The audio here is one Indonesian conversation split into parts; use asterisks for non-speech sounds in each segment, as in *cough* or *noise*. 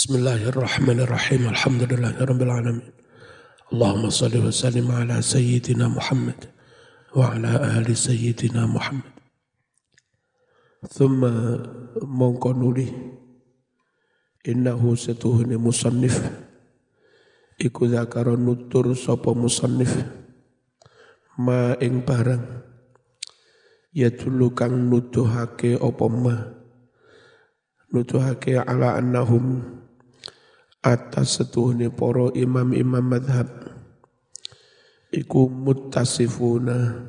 Bismillahirrahmanirrahim. Alhamdulillahirabbil Allahumma salli wa sallim ala sayyidina Muhammad wa ala ali sayyidina Muhammad. Thumma mongko nuli. Innahu setuhuni musannif. Iku zakara nutur sapa musannif. Ma ing barang. Ya dulu kang nuduhake apa ma? Nuduhake ala annahum atas setuhni poro imam-imam madhab. Iku muttasifuna.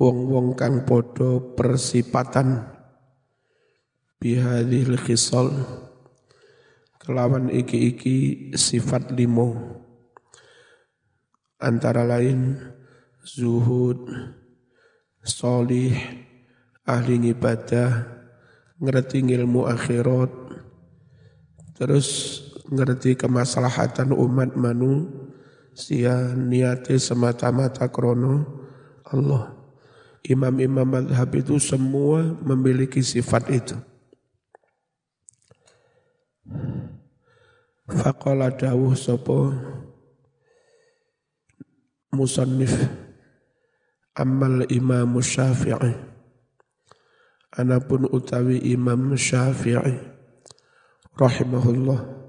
Wong-wong kang podo persipatan. Bihadhil khisal. Kelawan iki-iki sifat limo antara lain zuhud solih ahli ibadah ngerti ilmu akhirat. Terus ngerti kemaslahatan umat manu sia niate semata-mata krono Allah. Imam-imam madhab itu semua memiliki sifat itu. Faqala dawuh sopo musannif amal imam syafi'i anapun utawi imam syafi'i rahimahullah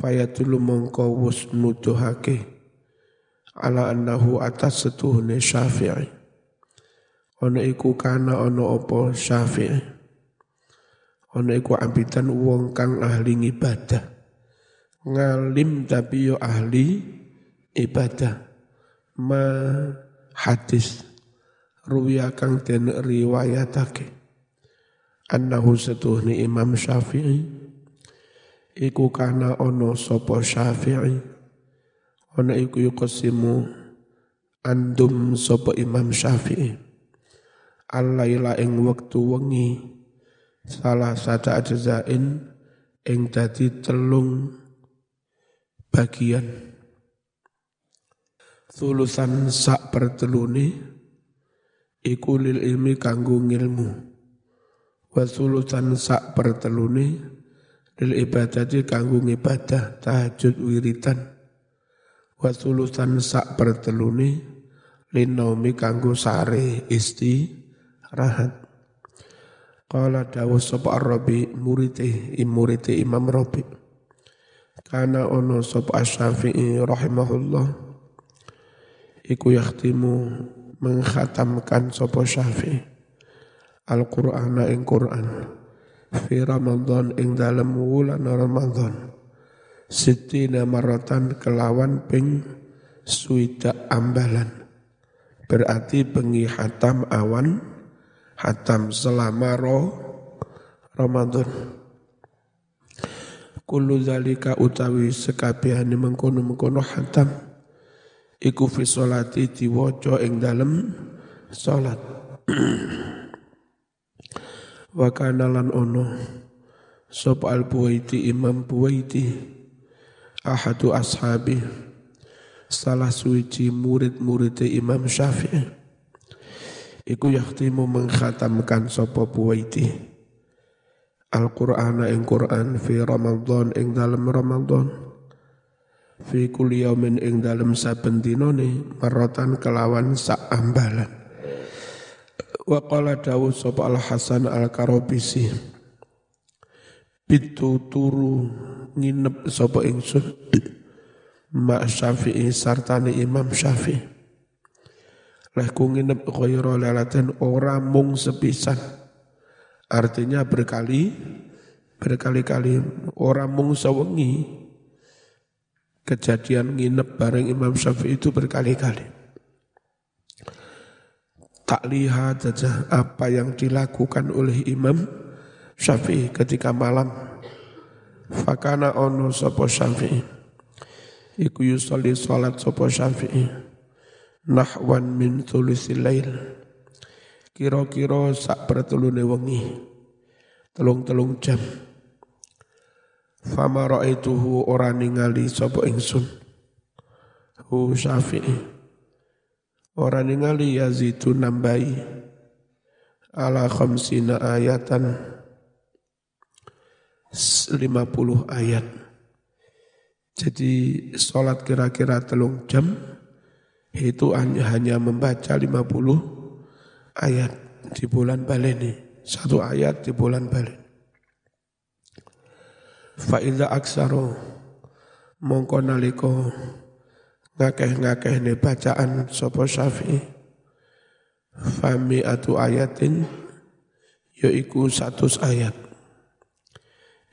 fayatulu mongko wus nuduhake ala annahu atas setuhne syafi'i. Ono iku kana ono opo syafi'i. Ono iku ambitan wong kang ahli ibadah ngalim tapi yo ahli ibadah. Ma hadis ruwiya kang den riwayatake. Annahu setuhne imam syafi'i iku kana ono sopo syafi'i. Ono iku yukosimu andum sopo imam syafi'i. Alaila ing waktu wengi salah satu ajzain ing dadi telung bagian. Tulusan sak perteluni iku lil ilmi kanggo ngilmu. Wa sak perteluni lil ibadati kanggo ibadah tahajud wiritan wa sulusan sak pertelune lin naumi kanggo sare isti rahat qala dawu sapa arabi murite imurite imam rabi. Kana ono sapa asy-syafi'i rahimahullah. Iku yakhtimu mengkhatamkan sapa syafi'i. Al-Qur'ana ing Qur'an fi Ramadan ing dalam wulan Ramadan. Sitina maratan kelawan ping suida ambalan. Berarti bengi hatam awan hatam selama ro Ramadan. Kullu zalika utawi sekabehane mengkono-mengkono hatam. Iku fi sholati diwaca ing dalem salat *clears throat* wa kana lan ono. Sop al buwaiti imam buwaiti. Ahadu ashabi. Salah suci murid-murid imam syafi'i. Iku yakhtimu mengkhatamkan sapa buwaiti. Al-Qur'ana ing Qur'an fi Ramadan ing dalam Ramadan. Fi kulli yaumin ing dalam saben dinane maratan kelawan sak ambalan Wa qala Dawud sapa Al Hasan Al Karobisi. Bitu turu nginep sapa ingsun. Ma Syafi'i sartane Imam Syafi'i. Leh ku nginep ghayra lalaten ora mung sepisan. Artinya berkali berkali-kali ora mung sewengi. Kejadian nginep bareng Imam Syafi'i itu berkali-kali tak lihat saja apa yang dilakukan oleh Imam Syafi'i ketika malam. Fakana ono sopo Syafi'i. Iku yusolli salat sopo Syafi'i. Nahwan min tulisil lail. Kira-kira sak pertelune wengi. Telung-telung jam. Fama ra'aituhu ora ningali sopo ingsun. Hu Syafi'i Orang ningali yazidu nambahi ala khamsina ayatan 50 ayat. Jadi sholat kira-kira telung jam itu hanya membaca 50 ayat di bulan baleni. Satu ayat di bulan baleni. Fa'idha aksaro mongko naliko ngakeh-ngakeh ne bacaan sopo syafi'i. Fami atu ayatin yaiku satu ayat.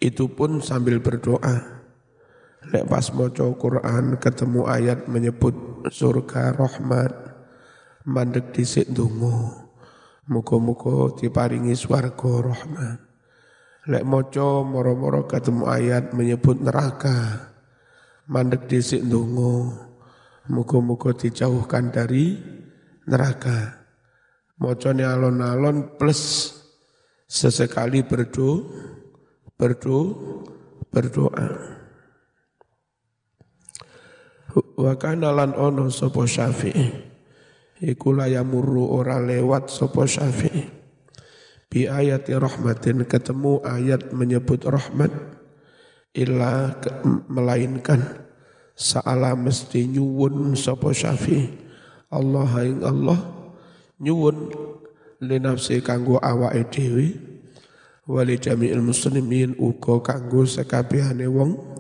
Itu pun sambil berdoa. Lek pas maca Quran ketemu ayat menyebut surga rahmat mandek dhisik ndonga. Muga-muga diparingi swarga rahmat. Lek maca moro-moro ketemu ayat menyebut neraka. Mandek dhisik ndonga. Muga-muga dijauhkan dari neraka. Mocone alon-alon plus sesekali berdoa berdoa berdoa. Wa kana lan ono sapa syafi'i iku la yamurru ora lewat sapa syafi'i bi ayati rahmatin ketemu ayat menyebut rahmat illa melainkan saala mesti nyuwun sapa syafi'i Allah ing Allah nyuwun li nafsi kanggo awake dhewe wali jami'il muslimin uga kanggo sekabehane wong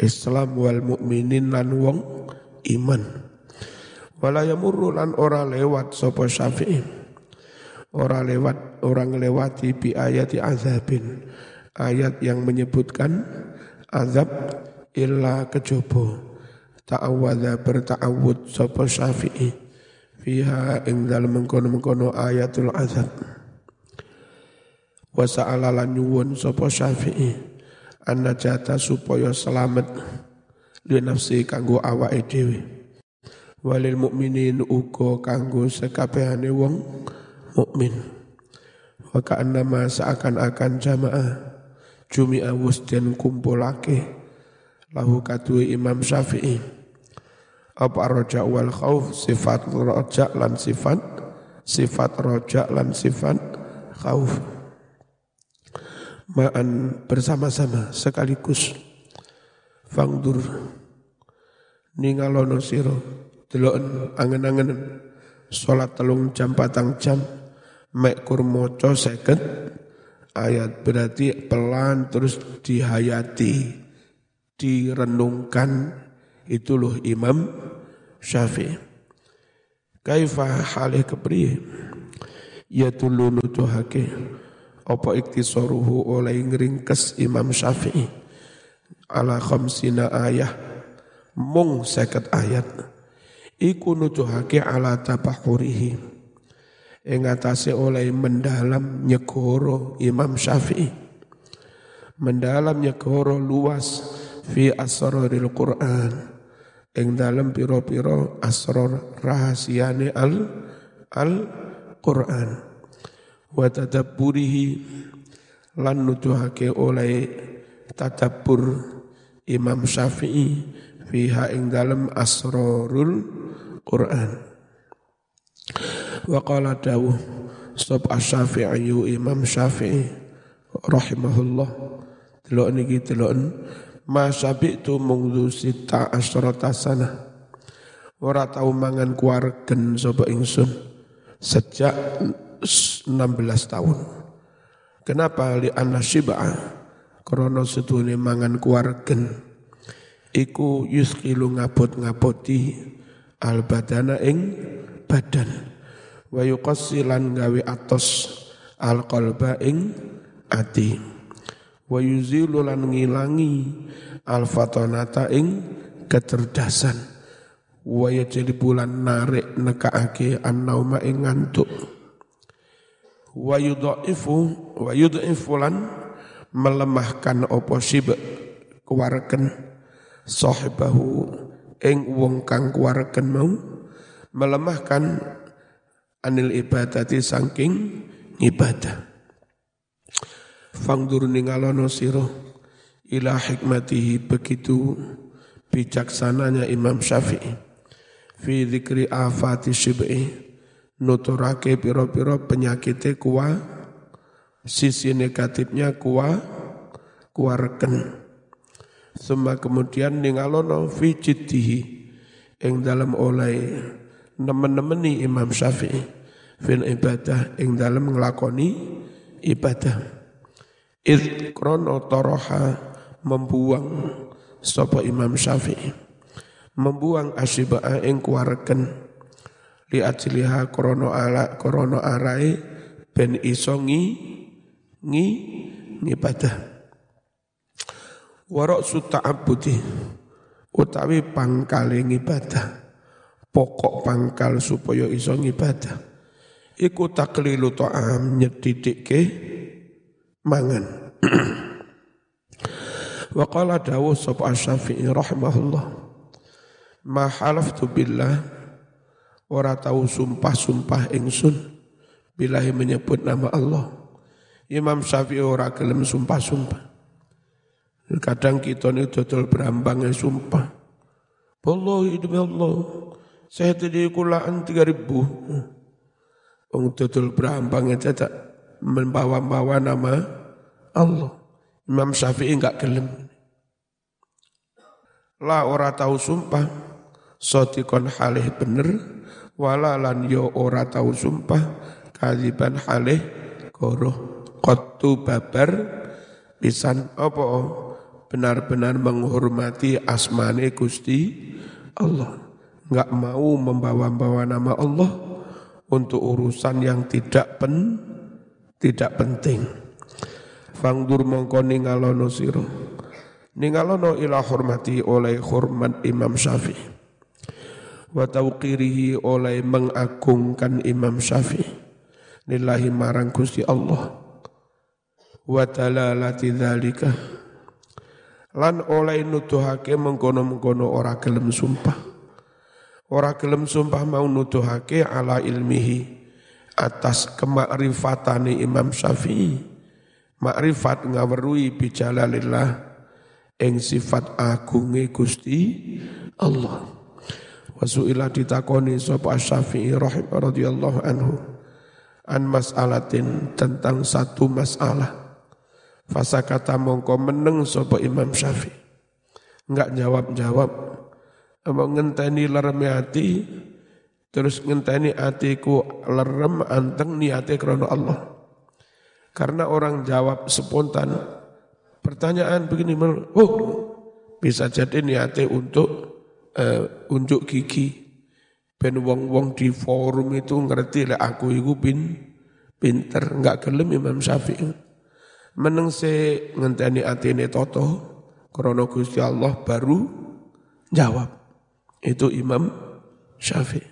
Islam wal mukminin lan wong iman. Wala yamurru lan ora lewat sapa Syafi'i. Ora lewat orang lewati bi ayati azabin. Ayat yang menyebutkan azab illa kejaba. Ta'awadha berta'awud sapa Syafi'i. Fiha ing dalem mengkono-mengkono ayatul azab. Wa sa'ala lan nyuwun sapa Syafi'i an-najata supaya selamat li nafsi kanggo awake dhewe walil mukminin uga kanggo sekabehane wong mukmin wa ka'annama seakan-akan jamaah jumi'a wus den kumpulake lahu kadue Imam Syafi'i. Apa roja wal khauf sifat roja lan sifat. Sifat roja lan sifat khauf ma'an bersama-sama sekaligus. Fangdur. Ningalono siro. Delok angen-angen. Salat telung jam patang jam. Mek kurmoco seket ayat berarti pelan terus dihayati direnungkan itu loh Imam Syafi'i. Kaifa halih kepriye? Ya tulunu tuhake apa iktisaruhu oleh ngeringkes Imam Syafi'i? Ala khamsina ayah. Mung seket ayat. Iku nujuhake ala tabahurihi ing atase oleh mendalam nyegoro Imam Syafi'i. Mendalam nyegoro luas fi asraril Quran. Ing dalam piro-piro asrar rahasiane al al Quran. Wa tadabburihi lan nuduhake oleh tadabbur Imam Syafi'i fiha ing dalem asrarul Quran. Wa qala dawuh sab asy-Syafi'i Imam Syafi'i rahimahullah. Delok niki delok ma sabitu mungdu sita asyrata sana ora tau mangan kuargen sapa ingsun sejak 16 tahun. Kenapa li anna syib'a? Krono sedune mangan kuargen. Iku yuskilu ngabot-ngaboti al badana ing badan. Wa yuqassilan gawe atos al qalba ing ati. Wa yuzilu lan ngilangi al fatonata ing kecerdasan. Wa yajli bulan narik nekaake an-nauma ing ngantuk wa yudhaifu wa yudhaifu lan melemahkan apa sib kuwareken sahibahu ing wong kang kuwareken mau melemahkan anil ibadati saking ibadah fangdur ningalono sira ila hikmatihi begitu bijaksananya Imam Syafi'i. Fi dzikri afati syib'i nuturake piro-piro penyakitnya kuwa, sisi negatifnya kuwa, kuarken Suma kemudian ningalono fi jiddihi ing dalam oleh nemen-nemeni Imam Syafi'i. Fil ibadah ing dalam nglakoni ibadah id krono toroha membuang sapa Imam Syafi'i. Membuang asyiba'a ing kuarken li ajliha krono ala krono arai ben isongi ngi ngibadah. Warok suta'abudi utawi pangkal ibadah pokok pangkal supaya iso ngibadah. Iku taklilu ta'am nyedidikke mangan *clears throat* wa qala dawu sapa asy-syafi'i rahimahullah ma halaftu billah ora tahu sumpah-sumpah ingsun bilahi menyebut nama Allah Imam Syafi'i ora gelem sumpah-sumpah Kadang kita ini dodol berambangnya sumpah. Allah hidup Allah. Saya tadi kulaan tiga ribu. Orang dodol berambangnya tidak membawa-bawa nama Allah. Imam Syafi'i enggak gelem. La ora tahu sumpah. Sotikon halih bener. Walalan yo ora tahu sumpah. Kaliban halih koroh. Kotu babar. Pisan apa benar-benar menghormati asmane Gusti Allah. Enggak mau membawa-bawa nama Allah untuk urusan yang tidak pen tidak penting. Fangdur mongko ningalono sira. Ningalono ila hormati oleh hormat Imam Syafi'i. Wa tauqirihi oleh mengagungkan Imam Syafi'i. Lillahi marang Gusti Allah. Wa talalati dzalika lan oleh nuduhake mengkono-mengkono ora gelem sumpah. Ora gelem sumpah mau nuduhake ala ilmihi atas kemakrifatane Imam Syafi'i. Makrifat ngawerui bijalalillah ing sifat agunge Gusti Allah. Wasuila ditakoni sapa Syafi'i rahim radhiyallahu anhu an mas'alatin tentang satu masalah Fasa kata mongko meneng sopo Imam Syafi'i. Enggak jawab-jawab. Mau ngenteni lerem hati, terus ngenteni hatiku lerem anteng niate krono Allah. Karena orang jawab spontan, pertanyaan begini, oh bisa jadi niate untuk uh, unjuk gigi. Ben wong-wong di forum itu ngerti lah aku itu bin, pinter, enggak gelem Imam Syafi'i meneng se ngenteni atine toto krana Gusti Allah baru jawab itu Imam Syafi'i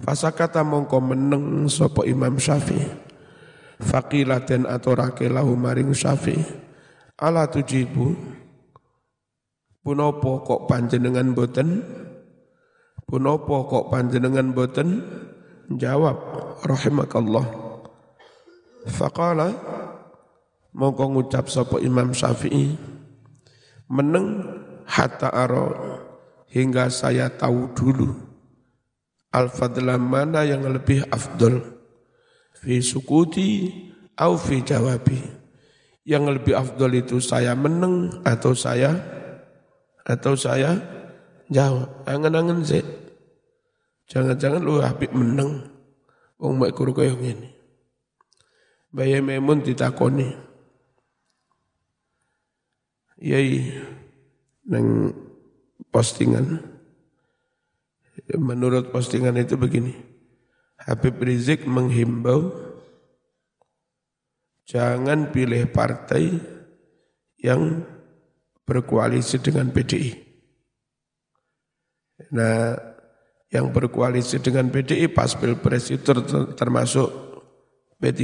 Fasakata mongko meneng sapa Imam Syafi'i. Faqilaten aturake lahu maring Syafi'i. Ala tujibu. Punopo kok panjenengan boten Punopo kok panjenengan boten Jawab rahimakallah. Faqala mongko ngucap sapa Imam Syafi'i. Meneng hatta aro hingga saya tahu dulu al-fadla mana yang lebih afdol? Fi sukuti au fi jawabi? Yang lebih afdol itu saya meneng atau saya atau saya jawab? Angen-angen sih. Jangan-jangan lu Habib meneng. Wong mek kuru koyo ngene. Bayi Memun ditakoni. Yai neng postingan. Menurut postingan itu begini. Habib Rizik menghimbau jangan pilih partai yang berkoalisi dengan PDI. Nah, yang berkoalisi dengan PDI pas Pilpres itu termasuk P3.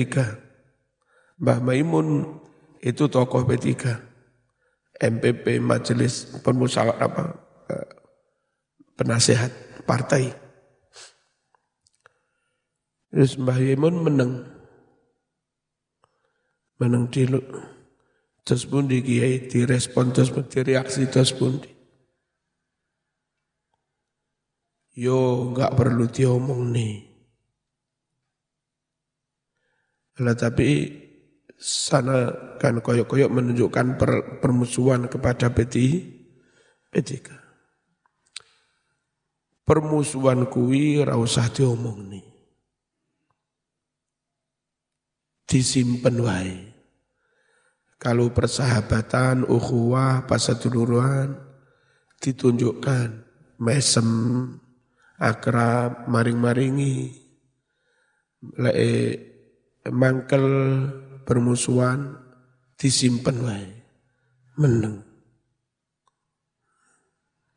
Mbah Maimun itu tokoh P3. MPP Majelis Permusyawaratan apa eh, penasehat partai. Terus Mbah Maimun menang. Menang di terus pun di kiai direspon terus pun direaksi terus pun di. Yo nggak perlu diomong nih. Lah tapi sana kan koyok-koyok menunjukkan per, permusuhan kepada P3, P3. Permusuhan kuwi ora usah diomong nih. Disimpen wae. Kalau persahabatan, ukhuwah, pasaduluran ditunjukkan mesem, akrab, maring-maringi. Lek mangkel permusuhan disimpan wae. Meneng.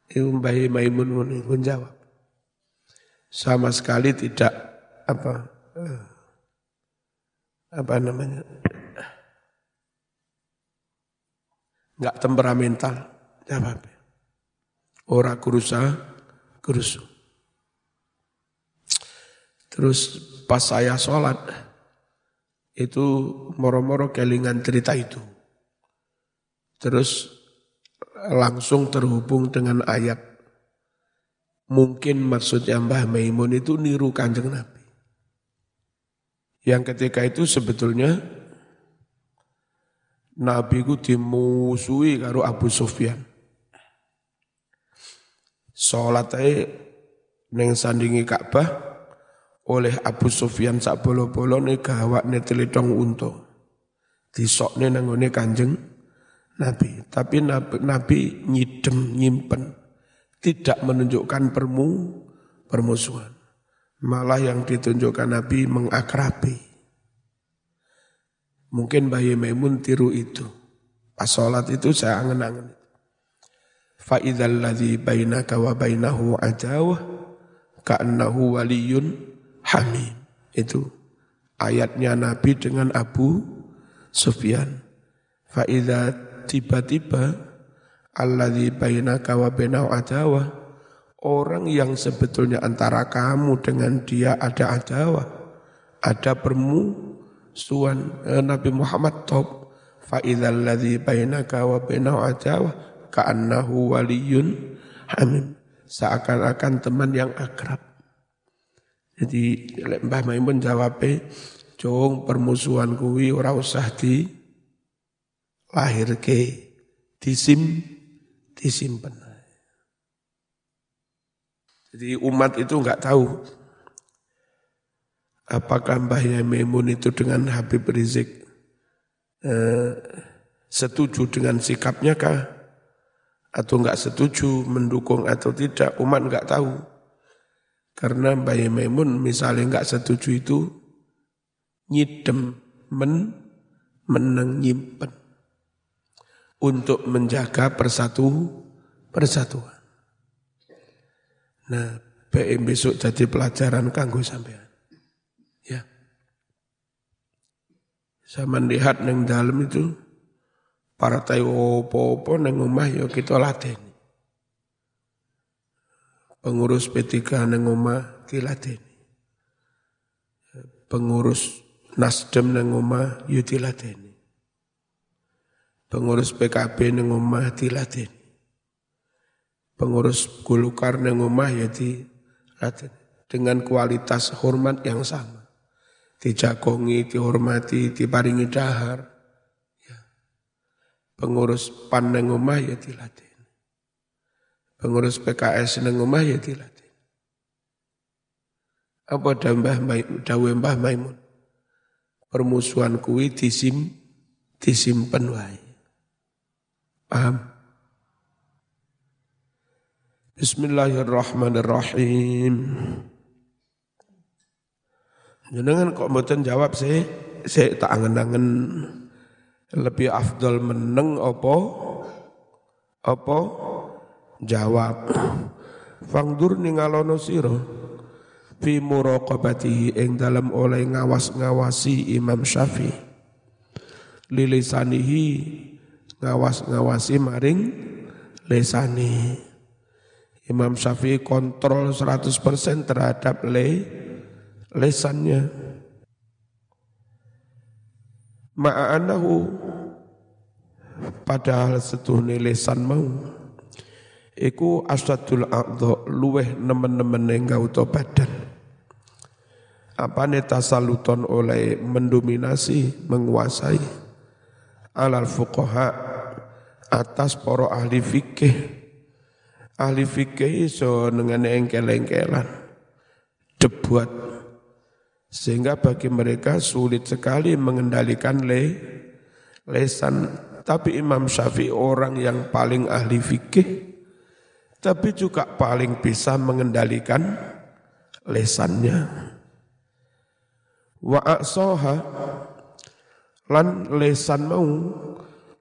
Ibu Mbah Maimun pun jawab. Sama sekali tidak. Apa? Apa namanya? Nggak temperamental. Jawab ora kurusa kurusu terus pas saya sholat itu moro-moro kelingan cerita itu. Terus langsung terhubung dengan ayat. Mungkin maksudnya Mbah Maimun itu niru kanjeng Nabi. Yang ketika itu sebetulnya Nabi ku dimusuhi karo Abu Sufyan. Sholat aja neng sandingi Ka'bah oleh Abu Sufyan sak bolo-bolo ne gawakne telitong unta. Disokne nangone Kanjeng Nabi. Tapi Nabi, Nabi nyidem nyimpen tidak menunjukkan permu permusuhan. Malah yang ditunjukkan Nabi mengakrabi. Mungkin Bayi Maimun tiru itu. Pas sholat itu saya angen-angen. Fa'idhal ladhi bainaka wa bainahu adawah ka'annahu waliyun Hamim. Itu ayatnya Nabi dengan Abu Sufyan. Fa'idha tiba-tiba alladhi bainaka wa bainahu adawah orang yang sebetulnya antara kamu dengan dia ada adawah, ada permusuhan eh, Nabi Muhammad top. Fa'idha alladhi bainaka wa bainahu adawah ka'annahu waliyun hamim. Seakan-akan teman yang akrab. Jadi Mbah Maimun jawab, "Cung permusuhan kuwi ora usah di lahirke, disim disimpen." Jadi umat itu enggak tahu apakah Mbah Maimun itu dengan Habib Rizik eh, setuju dengan sikapnya kah? Atau enggak setuju mendukung atau tidak umat enggak tahu. Karena Mbak Maimun misalnya nggak setuju itu nyidem men meneng nyimpen untuk menjaga persatu persatuan. Nah, BM besok jadi pelajaran kanggo sampean. Ya. Saya melihat neng dalam itu partai opo-opo neng omah yo ya kita latih pengurus P3 nang omah diladeni. Pengurus Nasdem nang omah yo diladeni. Pengurus PKB nang omah diladeni. Pengurus Golkar nang omah ya dengan kualitas hormat yang sama. Dijagongi, dihormati, diparingi dahar. Ya. Pengurus PAN nang omah ya pengurus PKS nang omah ya dilatih. Apa dawe Mbah Maimun? Permusuhan kuwi disim disimpen wae. Paham? Bismillahirrahmanirrahim. Jenengan kok mboten jawab sih? Saya tak angen-angen lebih afdal meneng apa apa jawab fangdur ningalono sira fi muraqabatihi ing dalam oleh ngawas-ngawasi Imam Syafi'i lilisanihi ngawas-ngawasi maring lesani Imam Syafi'i kontrol 100% terhadap le lesannya. Ma'anahu padahal setuhne lesan mau iku asadul a'dha luweh nemen-nemen gauta badan. Apa tasaluton oleh mendominasi, menguasai alal fuqaha atas para ahli fikih. Ahli fikih iso dengan engkel-engkelan, debuat. Sehingga bagi mereka sulit sekali mengendalikan le, lesan. Tapi Imam Syafi'i orang yang paling ahli fikih, tapi juga paling bisa mengendalikan lesannya wa aksoha lan lesan mau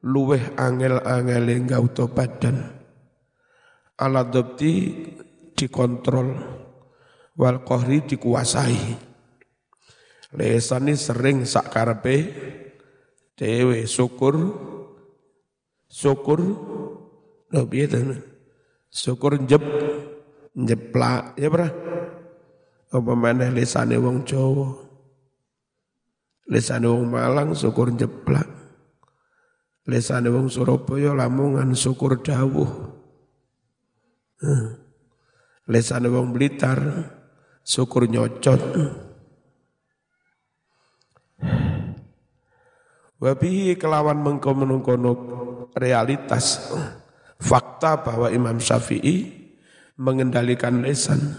luweh angel-angele gauto badan. Ala dobti dikontrol wal kohri dikuasai. Lesan ini sering sakarpe dewe syukur syukur lo biasa syukur jeb jeplak ya berah apa mana lesane wong Jawa Lesane wong Malang syukur jeplak. Lesane wong Surabaya Lamongan syukur dawuh. Lesane wong Blitar syukur nyocot. Wabihi kelawan mengkono realitas fakta bahwa Imam Syafi'i mengendalikan lesan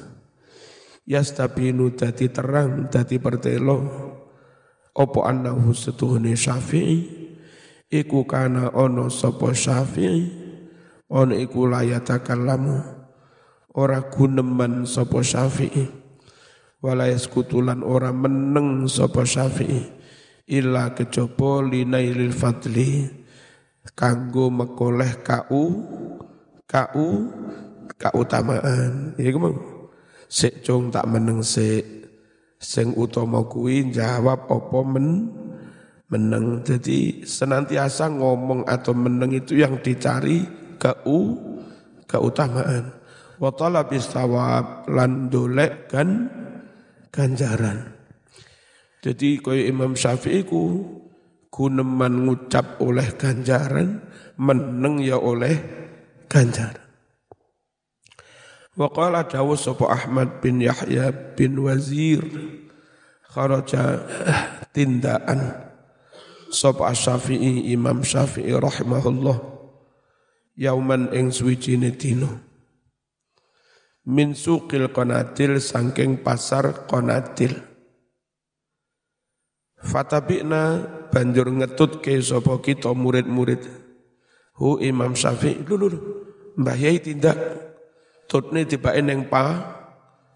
yastabinu dati terang dati pertelo opo annahu setuhune syafi'i? Iku kana ono sapa syafi'i? Ono iku layatakallamu ora guneman sapa syafi'i. Wala yaskutulan ora meneng sapa syafi'i. Illa kejaba linailil fadli. Kanggo mekoleh kau kau kautamaan. Ya mau. Sik tak meneng sik sing utama kuwi jawab apa men meneng. Jadi senantiasa ngomong atau meneng itu yang dicari keu keutamaan. Wa talabis thawab lan dolek kan ganjaran. Jadi kaya Imam Syafi'i ku guneman ngucap oleh ganjaran, meneng ya oleh ganjaran. Wa qala dawu sapa Ahmad bin Yahya bin Wazir kharaja tindaan. Sapa Syafi'i Imam Syafi'i rahimahullah yauman ing suwijine dina. Min suqil qanatil sangking pasar qanatil. Fatabikna banjur ngetut ke sapa kita murid-murid. Hu Imam Syafi'i lho Mbah Yai tindak tutne tibake neng pa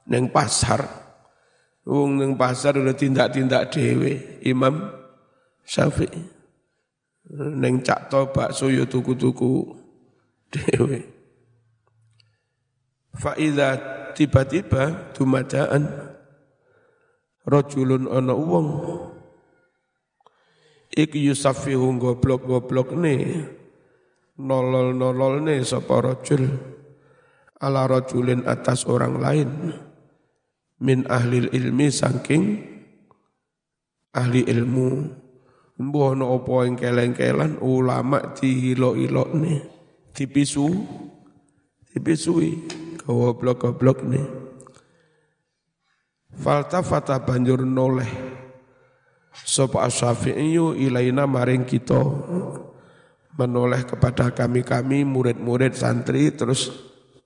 neng pasar. Wong neng pasar udah tindak-tindak dewe Imam Syafi'i. Neng cak tobak suyo tuku-tuku dewe. Faidah tiba-tiba dumadaan rojulun ana wong iki yusafihu goblok-goblok nih nolol-nolol nih sapa rajul ala rajulin atas orang lain min ahli ilmi saking ahli ilmu. Mbuh ana apa ing keleng-kelan ulama dihilo-ilokne dipisu dipisui goblok-goblok ne. Falta fata banjur noleh sapa asyafi'i ilaina maring kita? Menoleh kepada kami-kami murid-murid santri terus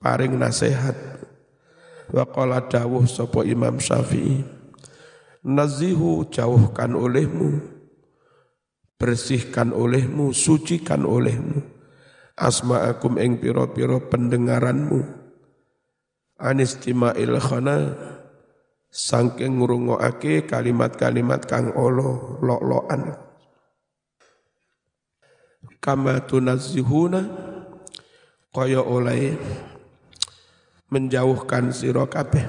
paring nasihat. Wa qala dawuh sapa Imam Syafi'i nazihu jauhkan olehmu bersihkan olehmu sucikan olehmu. Asma'akum ing piro-piro pendengaranmu. Anistima'il khana sangking ngrungokake kalimat-kalimat kang olo lok-lokan. Kama tunazihuna kaya oleh menjauhkan sira kabeh.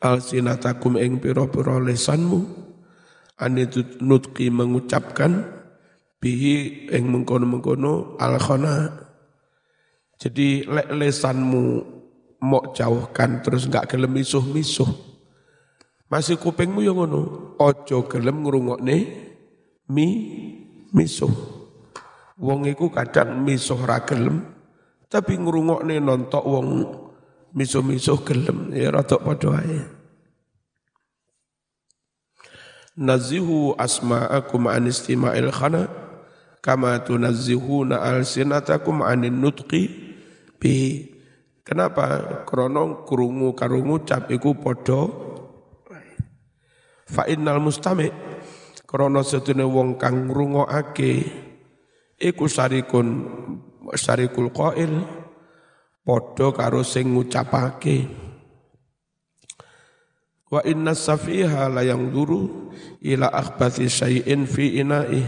Alsinatakum ing pira-pira lesanmu. Anitut nutqi mengucapkan bihi ing mengkono-mengkono al jadi lek lesanmu mau jauhkan terus enggak gelem misuh-misuh. Masih kupingmu yang ngono ojo gelem ngrungokne mi misuh wong iku kadang misuh ra gelem tapi ngrungokne nontok wong miso-miso gelem. Ya rada padha nazihu asma'akum an istima'il khana kama tunazzihuna alsinatakum anin nutqi bi kenapa? Krono krungu karo ngucap iku padha fa innal mustami. Krono setune wong kang ngrungokake iku sarikun sarikul qail padha karo sing ngucapake Wa inna safiha la yang duru ila akhbathi syai'in fi ina'i.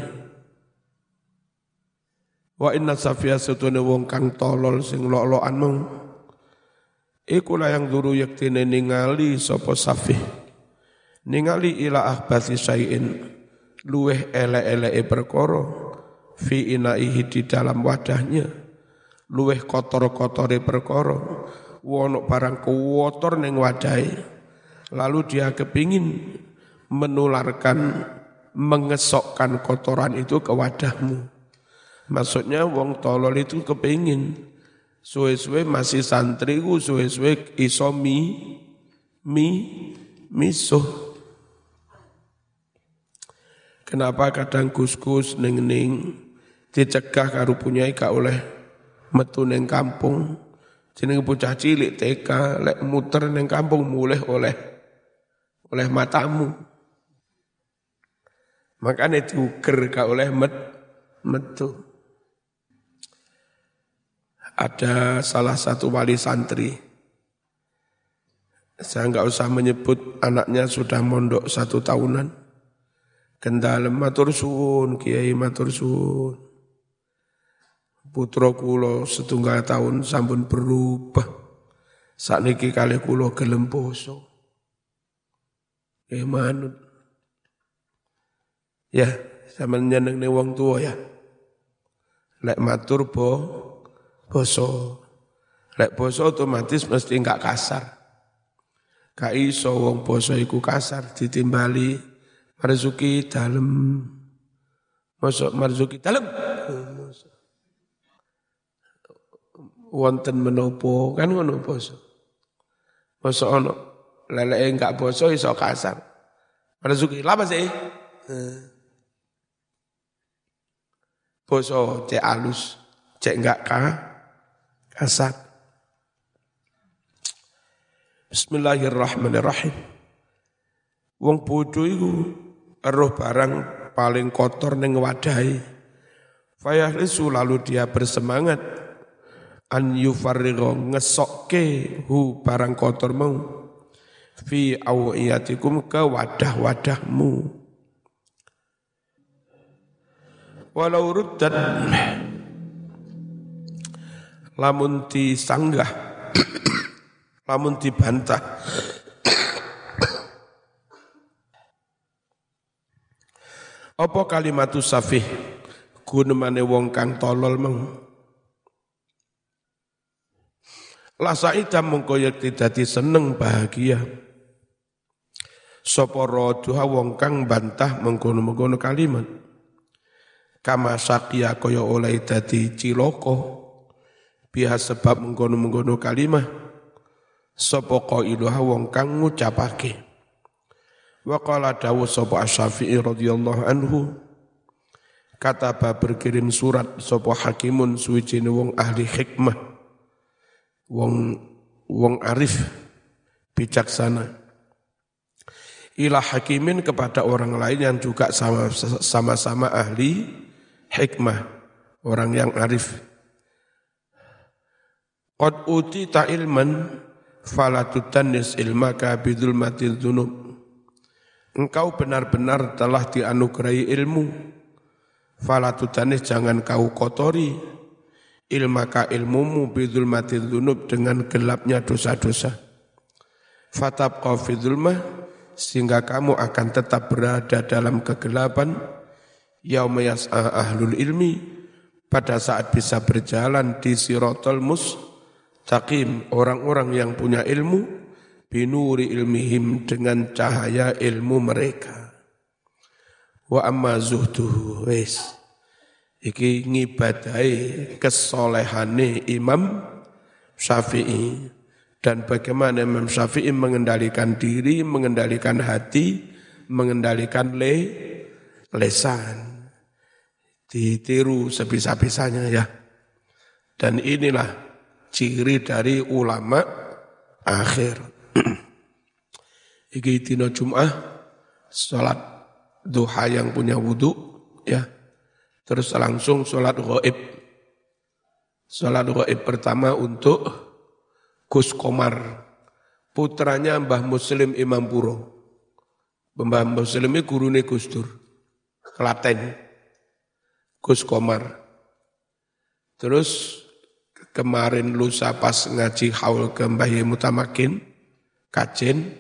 Wa inna safiha setune wong kang tolol sing lok-lokan mung. Iku la yang duru yektine ningali sapa. Ningali ila akhbathi syai'in luweh ele-ele perkara fi ina'ihi di dalam wadahnya. Luweh kotor-kotore perkara. Wono barang kotor ning wadahe lalu dia kepingin menularkan, mengesokkan kotoran itu ke wadahmu. Maksudnya wong tolol itu kepingin suwe-suwe masih santri ku suwe-suwe iso mi mi misuh. Kenapa kadang gus-gus ning-ning dicegah karo punyai gak oleh metu ning kampung. Jeneng bocah cilik TK lek muter ning kampung mulih oleh oleh matamu. Makanya diuger gak oleh met, metu. Ada salah satu wali santri. Saya nggak usah menyebut anaknya sudah mondok satu tahunan. Kendalem matur suwun, kiai matur suwun. Putra kulo setunggal tahun sampun berubah. Saat niki kali kulo gelem poso. Eh manut. Ya, sama nyeneng nih wong tua ya. Lek matur bo, boso. Lek boso otomatis mesti enggak kasar. Gak iso wong boso iku kasar ditimbali marzuki dalem. Masuk marzuki dalem. Wonten menopo kan ngono boso. Boso ono lele enggak boso iso kasar. Marzuki, lapa sih? Eh. Boso cek alus, cek enggak kah? kasar. Bismillahirrahmanirrahim. Wong bodoh iku eruh barang paling kotor ning wadahi. Fayahlisu lalu dia bersemangat an yufarrigo ngesokke hu barang kotor mau. Fi awiyatikum ke wadah-wadahmu. Walau ruddat lamun sanggah *coughs* lamun dibantah *coughs* apa kalimatu safih? Gunemane wong kang tolol meng La saida mongko yakti dadi seneng bahagia. Sapa raduha wong kang bantah mengkono-mengkono kalimat. Kama sakia kaya oleh dadi ciloko biha sebab mengkono-mengkono kalimat. Sapa qailuha wong kang ngucapake. Wa qala dawu sapa asy-syafi'i radhiyallahu anhu. Kata berkirim surat sapa hakimun suwijine wong ahli hikmah wong wong arif bijaksana ila hakimin kepada orang lain yang juga sama-sama ahli hikmah, orang yang arif. Qad utita ilman fala tutannis ilmaka bidzulmatil dzunub. Engkau benar-benar telah dianugerahi ilmu. Fala tutannis jangan kau kotori ilmaka ilmumu bidzulmatil dzunub dengan gelapnya dosa-dosa. Fatabqa fi dzulmah sehingga kamu akan tetap berada dalam kegelapan. Yauma yas'a ahlul ilmi pada saat bisa berjalan di sirotol mustaqim orang-orang yang punya ilmu binuri ilmihim dengan cahaya ilmu mereka. Wa amma zuhduhu wis iki ngibadai kesolehane Imam Syafi'i dan bagaimana Imam Syafi'i mengendalikan diri, mengendalikan hati mengendalikan le lesan. Ditiru sebisa-bisanya ya. Dan inilah ciri dari ulama akhir. *clears throat* Iki dina Jum'ah, sholat duha yang punya wudhu, ya. Terus langsung sholat goib. Sholat goib pertama untuk Gus Komar, putranya Mbah Muslim Imam Puro. Mbah Muslim ini gurune Gus Dur, Klaten, Gus Komar. Terus kemarin lusa pas ngaji haul ke Mbah Mutamakin, Kajen,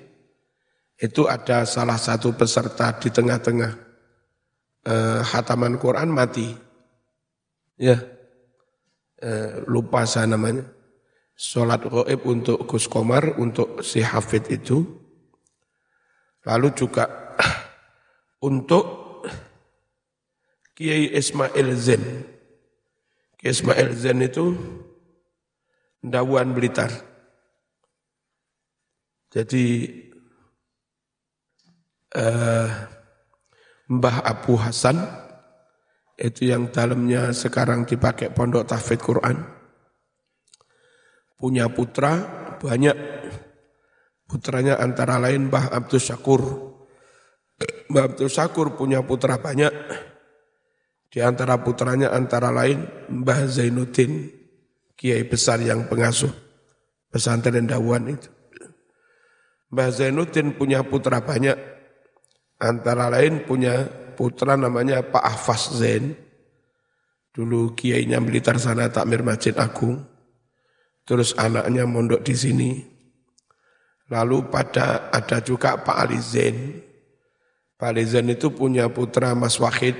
itu ada salah satu peserta di tengah-tengah eh, hataman Quran mati. Ya, eh, lupa saya namanya sholat goib untuk Gus Komar, untuk si Hafid itu. Lalu juga *clears throat* untuk Kiai Ismail Zen. Kiai Ismail Zen itu Dawan Blitar. Jadi eh, Mbah Abu Hasan itu yang dalamnya sekarang dipakai pondok tahfidz Quran punya putra banyak. Putranya antara lain Mbah Abdul Syakur. Mbah Abdul Syakur punya putra banyak. Di antara putranya antara lain Mbah Zainuddin, kiai besar yang pengasuh pesantren Dawan itu. Mbah Zainuddin punya putra banyak. Antara lain punya putra namanya Pak Ahfaz Zain. Dulu kiainya militer sana takmir Masjid Agung Terus anaknya mondok di sini. Lalu pada ada juga Pak Ali Zain. Pak Ali Zain itu punya putra Mas Wahid.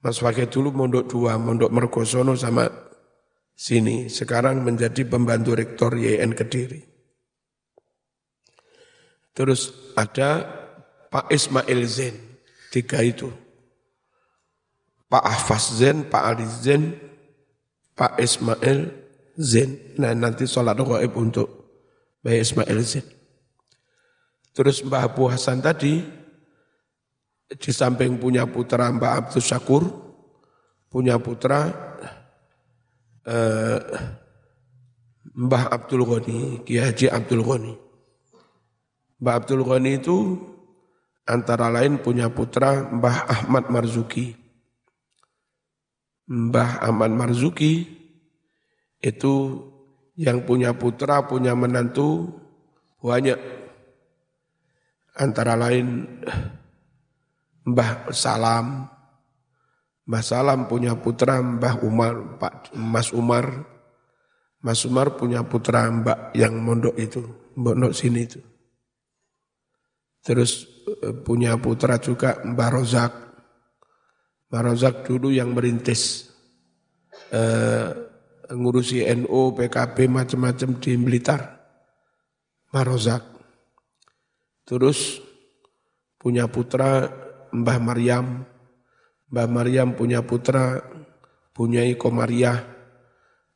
Mas Wahid dulu mondok dua, mondok Mergosono sama sini. Sekarang menjadi pembantu rektor YN Kediri. Terus ada Pak Ismail Zain, tiga itu. Pak Ahfaz Zain, Pak Ali Zain, Pak Ismail Zain. Nah nanti sholat gaib untuk Mbah Ismail Zain. Terus Mbah Abu Hasan tadi, di samping punya putra Mbah Abdul Syakur, punya putra eh, Mbah Abdul Ghani, Kiai Haji Abdul Ghani. Mbah Abdul Ghani itu antara lain punya putra Mbah Ahmad Marzuki. Mbah Ahmad Marzuki itu yang punya putra, punya menantu banyak. Antara lain Mbah Salam, Mbah Salam punya putra Mbah Umar, Pak Mas Umar. Mas Umar punya putra Mbak yang mondok itu, mondok sini itu. Terus punya putra juga Mbah Rozak. Mbah Rozak dulu yang merintis eh, ngurusi NU, PKB, macam-macam di Blitar. Marozak. Terus punya putra Mbah Maryam. Mbah Maryam punya putra punya Iko Maria.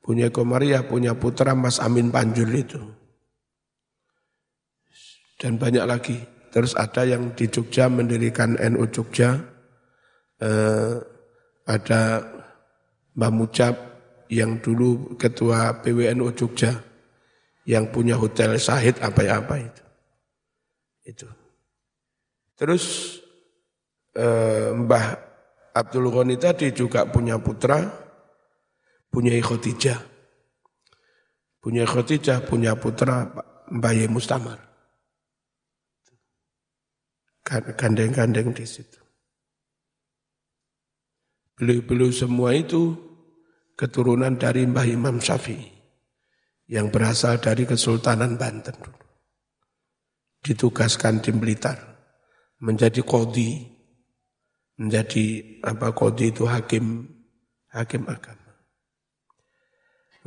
Punya Iko Maria punya putra Mas Amin Panjul itu. Dan banyak lagi. Terus ada yang di Jogja mendirikan NU Jogja. Eh, ada Mbah Mucap yang dulu ketua PWNU Jogja yang punya hotel Sahid apa ya itu. Itu. Terus eh, Mbah Abdul Ghani tadi juga punya putra, punya Khotijah. Punya Khotijah, punya putra Mbah Mustamar. Gandeng-gandeng di situ. Beliau-beliau semua itu keturunan dari Mbah Imam Syafi'i yang berasal dari Kesultanan Banten. Ditugaskan di Blitar menjadi kodi, menjadi apa kodi itu hakim hakim agama.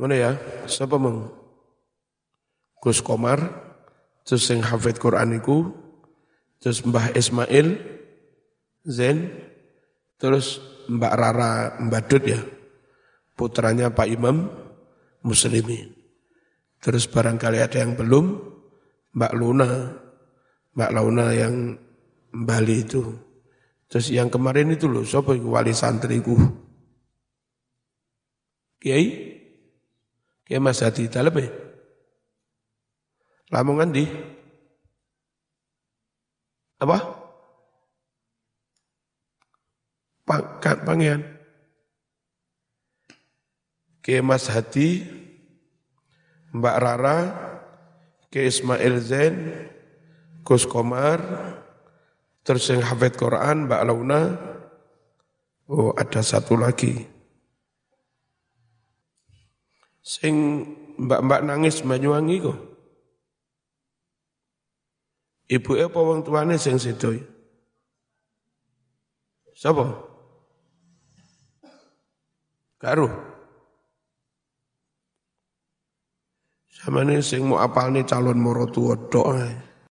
Mana ya? Siapa meng? Gus Komar, terus yang hafid Quran itu, terus Mbah Ismail, Zen, terus Mbak Rara Mbadut ya, putranya Pak Imam Muslimin. Terus barangkali ada yang belum, Mbak Luna, Mbak Luna yang Bali itu. Terus yang kemarin itu loh, siapa wali santriku? Kiai? Kiai Mas Hadi Talib ya? Lamongan di? Apa? Pang, Pangean. Kiai Mas Hadi, Mbak Rara, Kiai Ismail Zain, Gus Komar, terus yang hafid Quran, Mbak Launa, oh ada satu lagi. Sing mbak-mbak nangis Banyuwangi kok. Ibu apa wong tuane sing? Siapa? Karo. Sama ini sing mau apal nih calon moro tua doa.